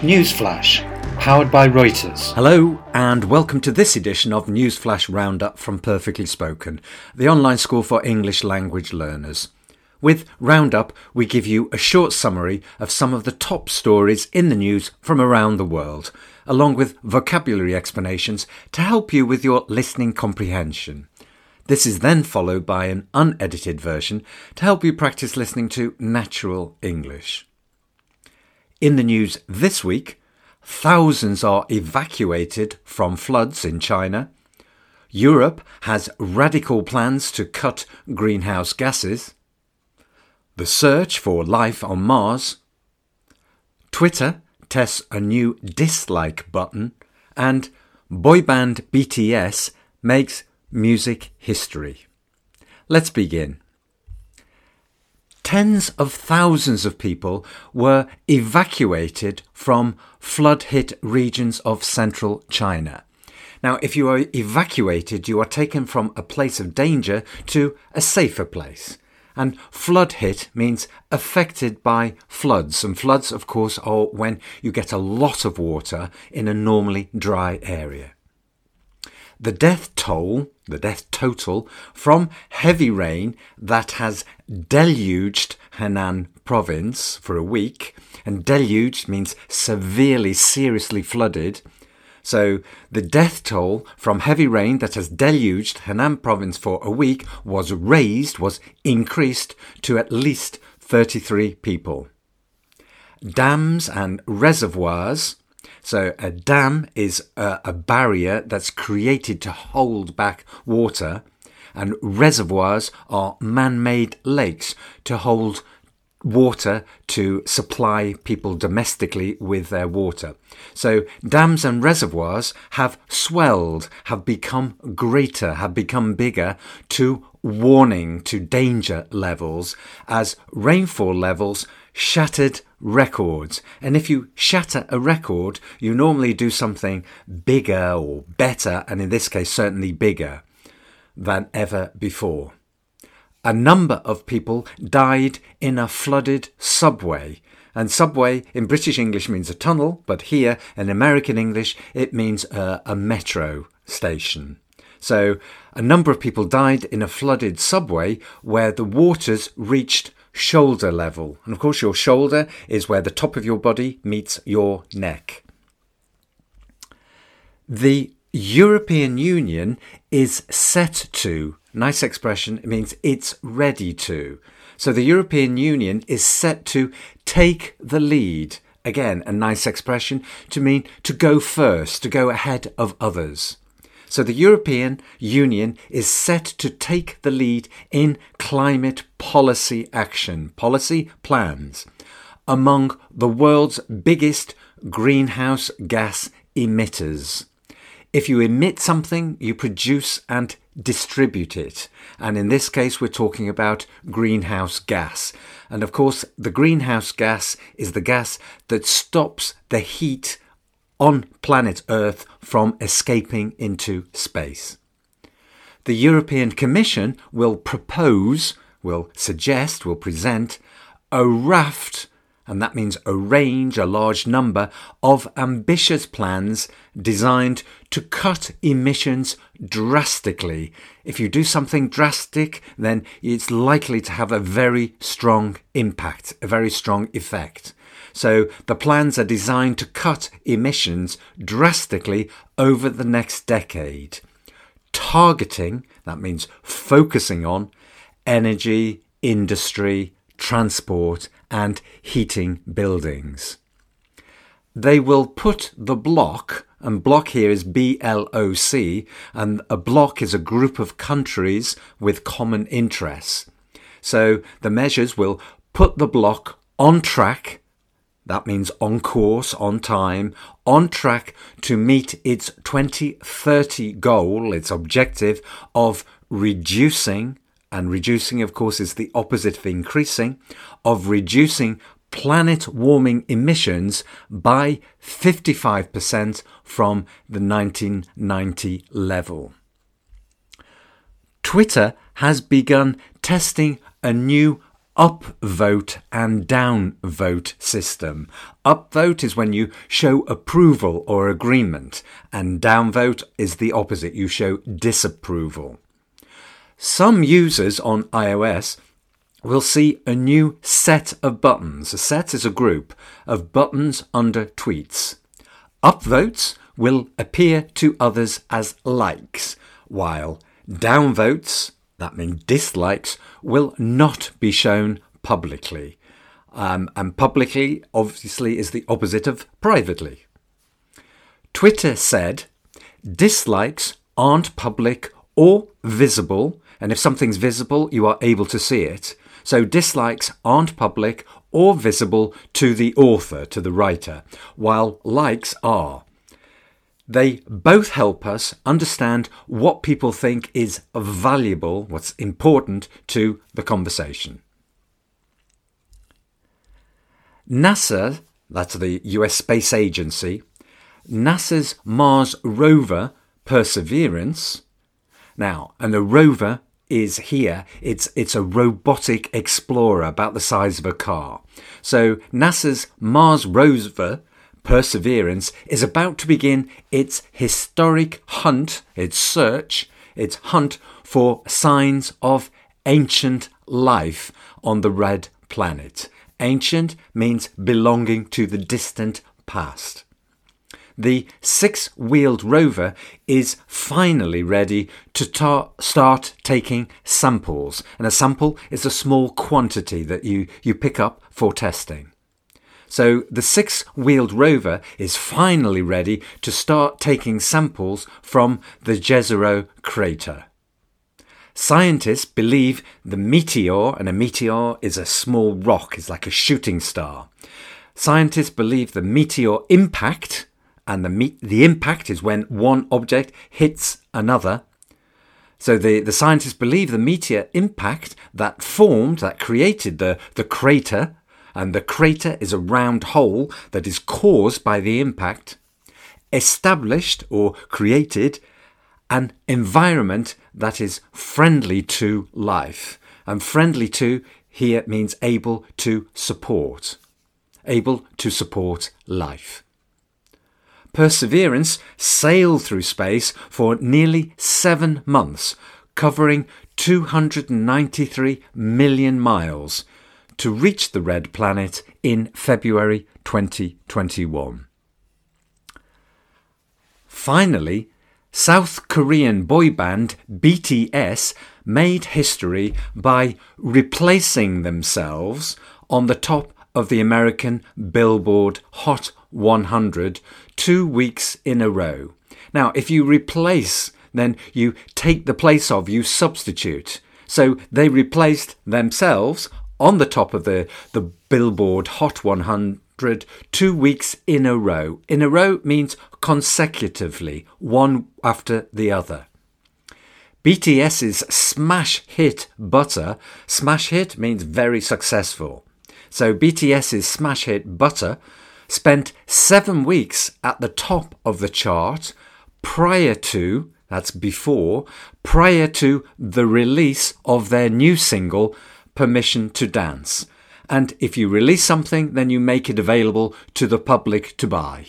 Newsflash, powered by Reuters. Hello, and welcome to this edition of Newsflash Roundup from Perfectly Spoken, the online school for English language learners. With Roundup, we give you a short summary of some of the top stories in the news from around the world, along with vocabulary explanations to help you with your listening comprehension. This is then followed by an unedited version to help you practice listening to natural English. In the news this week, thousands are evacuated from floods in China. Europe has radical plans to cut greenhouse gases. The search for life on Mars. Twitter tests a new dislike button. And boyband BTS makes music history. Let's begin tens of thousands of people were evacuated from flood hit regions of central China. Now, if you are evacuated, you are taken from a place of danger to a safer place. And flood hit means affected by floods. And floods, of course, are when you get a lot of water in a normally dry area. The death toll, the death total, from heavy rain that has deluged Henan province for a week, and deluged means severely, seriously flooded. So the death toll from heavy rain that has deluged Henan province for a week was raised, was increased to at least 33 people. Dams and reservoirs so a dam is a, a barrier that's created to hold back water, and reservoirs are man-made lakes to hold water to supply people domestically with their water. So dams and reservoirs have swelled, have become greater, have become bigger to warning to danger levels as rainfall levels shattered records. And if you shatter a record, you normally do something bigger or better, and in this case, certainly bigger than ever before. A number of people died in a flooded subway. And subway in British English means a tunnel, but here in American English it means a, a metro station. So a number of people died in a flooded subway where the waters reached shoulder level. And of course, your shoulder is where the top of your body meets your neck. The European Union is set to, nice expression, it means it's ready to. So the European Union is set to take the lead. Again, a nice expression to mean to go first, to go ahead of others. So the European Union is set to take the lead in climate policy action, policy plans, among the world's biggest greenhouse gas emitters. If you emit something, you produce and distribute it. And in this case, we're talking about greenhouse gas. And of course, the greenhouse gas is the gas that stops the heat on planet Earth from escaping into space. The European Commission will propose, will suggest, will present a raft, and that means arrange a large number of ambitious plans designed to cut emissions drastically. If you do something drastic, then it's likely to have a very strong impact, a very strong effect. So the plans are designed to cut emissions drastically over the next decade. Targeting, that means focusing on, energy, industry, transport, and heating buildings. They will put the bloc, and bloc here is B L O C, and a bloc is a group of countries with common interests. So the measures will put the bloc on track that means on course, on time, on track to meet its 2030 goal, its objective of reducing, and reducing, of course, is the opposite of increasing, of reducing planet warming emissions by 55% from the 1990 level. Twitter has begun testing a new upvote and downvote system. Upvote is when you show approval or agreement, and downvote is the opposite, you show disapproval. Some users on iOS will see a new set of buttons. A set is a group of buttons under tweets. Upvotes will appear to others as likes, while downvotes, that means dislikes, will not be shown publicly. Um, and publicly, obviously, is the opposite of privately. Twitter said dislikes aren't public or visible, and if something's visible, you are able to see it. So dislikes aren't public or visible to the author, to the writer, while likes are. They both help us understand what people think is valuable, what's important to the conversation. NASA, that's the US Space Agency, NASA's Mars rover Perseverance. Now, and the rover is here. It's it's a robotic explorer about the size of a car. So NASA's Mars rover Perseverance is about to begin its historic hunt, its search, its hunt for signs of ancient life on the red planet. Ancient means belonging to the distant past. The six wheeled rover is finally ready to ta- start taking samples, and a sample is a small quantity that you, you pick up for testing. So the six wheeled rover is finally ready to start taking samples from the Jezero crater. Scientists believe the meteor, and a meteor is a small rock, is like a shooting star. Scientists believe the meteor impact, and the, me- the impact is when one object hits another. So the, the scientists believe the meteor impact that formed, that created the, the crater, and the crater is a round hole that is caused by the impact, established or created an environment that is friendly to life. And friendly to here means able to support, able to support life. Perseverance sailed through space for nearly seven months, covering 293 million miles, to reach the red planet in February 2021. Finally, South Korean boy band BTS made history by replacing themselves on the top of the American Billboard Hot 100 two weeks in a row. Now, if you replace, then you take the place of, you substitute. So they replaced themselves on the top of the, the Billboard Hot 100 two weeks in a row. In a row means consecutively, one after the other. BTS's smash hit Butter, smash hit means very successful. So BTS's smash hit Butter spent seven weeks at the top of the chart prior to, that's before, prior to the release of their new single permission to dance. And if you release something, then you make it available to the public to buy.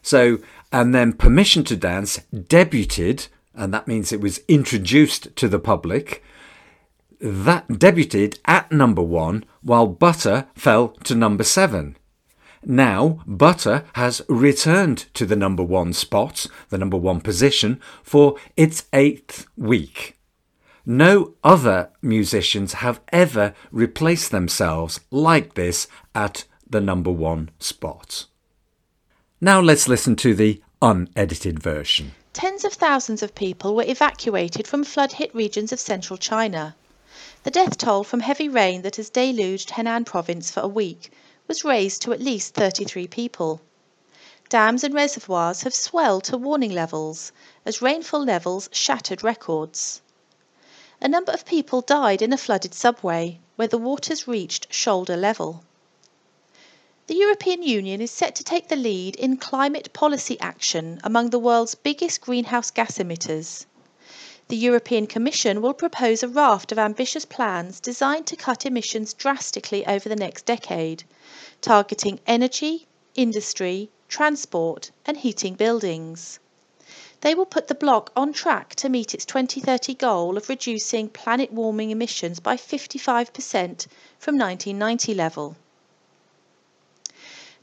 So, and then Permission to Dance debuted, and that means it was introduced to the public. That debuted at number one, while Butter fell to number seven. Now, Butter has returned to the number one spot, the number one position, for its eighth week. No other musicians have ever replaced themselves like this at the number one spot. Now let's listen to the unedited version. Tens of thousands of people were evacuated from flood hit regions of central China. The death toll from heavy rain that has deluged Henan province for a week was raised to at least 33 people. Dams and reservoirs have swelled to warning levels as rainfall levels shattered records. A number of people died in a flooded subway where the waters reached shoulder level. The European Union is set to take the lead in climate policy action among the world's biggest greenhouse gas emitters. The European Commission will propose a raft of ambitious plans designed to cut emissions drastically over the next decade, targeting energy, industry, transport, and heating buildings. They will put the bloc on track to meet its 2030 goal of reducing planet warming emissions by 55% from 1990 level.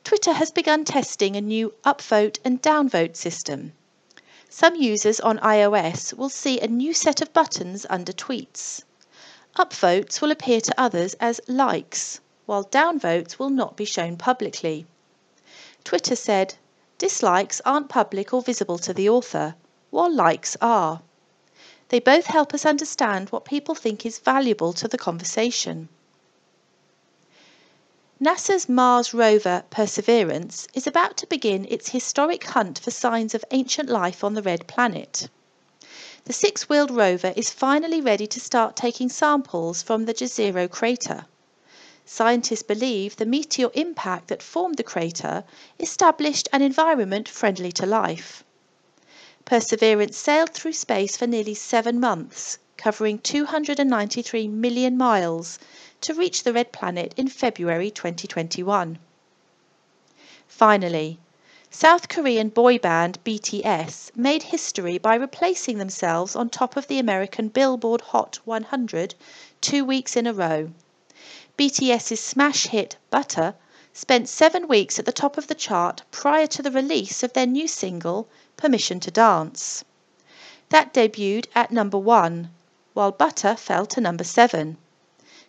Twitter has begun testing a new upvote and downvote system. Some users on iOS will see a new set of buttons under tweets. Upvotes will appear to others as likes, while downvotes will not be shown publicly. Twitter said, Dislikes aren't public or visible to the author, while likes are. They both help us understand what people think is valuable to the conversation. NASA's Mars rover Perseverance is about to begin its historic hunt for signs of ancient life on the red planet. The six wheeled rover is finally ready to start taking samples from the Jezero crater. Scientists believe the meteor impact that formed the crater established an environment friendly to life. Perseverance sailed through space for nearly seven months, covering 293 million miles to reach the red planet in February 2021. Finally, South Korean boy band BTS made history by replacing themselves on top of the American Billboard Hot 100 two weeks in a row. BTS's smash hit Butter spent seven weeks at the top of the chart prior to the release of their new single Permission to Dance. That debuted at number one, while Butter fell to number seven.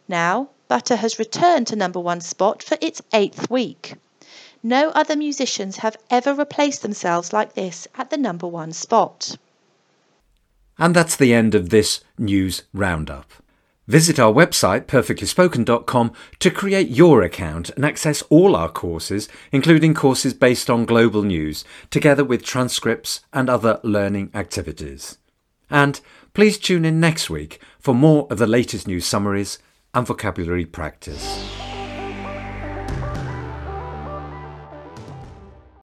Now, Butter has returned to number one spot for its eighth week. No other musicians have ever replaced themselves like this at the number one spot. And that's the end of this news roundup. Visit our website, perfectlyspoken.com, to create your account and access all our courses, including courses based on global news, together with transcripts and other learning activities. And please tune in next week for more of the latest news summaries and vocabulary practice.